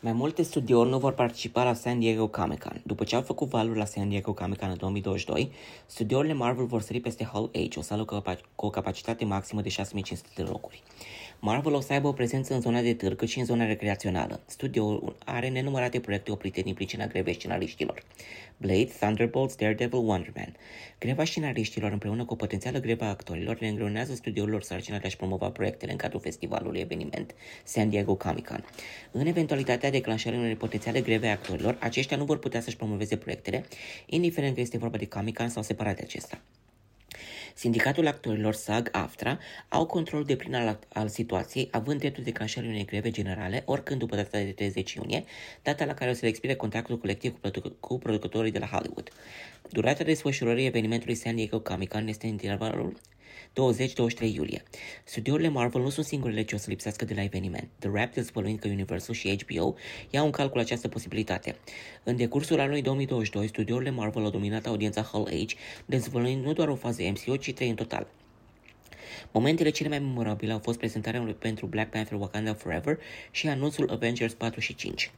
Mai multe studiouri nu vor participa la San Diego Comic-Con. După ce au făcut valul la San Diego Comic-Con în 2022, studiourile Marvel vor sări peste Hall H, o sală cu o capacitate maximă de 6500 de locuri. Marvel o să aibă o prezență în zona de târg cât și în zona recreațională. Studioul are nenumărate proiecte oprite din pricina grevei scenariștilor. Blade, Thunderbolts, Daredevil, Wonder Man. Greva scenariștilor împreună cu o potențială greva actorilor le îngreunează studiourilor sarcina de a-și promova proiectele în cadrul festivalului eveniment San Diego Comic-Con. În eventualitatea declanșării unei potențiale greve actorilor, aceștia nu vor putea să-și promoveze proiectele, indiferent că este vorba de Comic-Con sau separat de acesta. Sindicatul actorilor SAG-AFTRA au control de plin al, al situației, având dreptul declanșării unei greve generale oricând după data de 30 iunie, data la care o să le expire contractul colectiv cu, produc- cu producătorii de la Hollywood. Durata desfășurării evenimentului San Diego Comic-Con este în intervalul 20-23 iulie. Studiourile Marvel nu sunt singurele ce o să lipsească de la eveniment. The Wrap dezvăluind că Universal și HBO iau în calcul această posibilitate. În decursul anului 2022, studiourile Marvel au dominat audiența Hall H, dezvăluind nu doar o fază MCU, ci trei în total. Momentele cele mai memorabile au fost prezentarea pentru Black Panther Wakanda Forever și anunțul Avengers 4 și 5.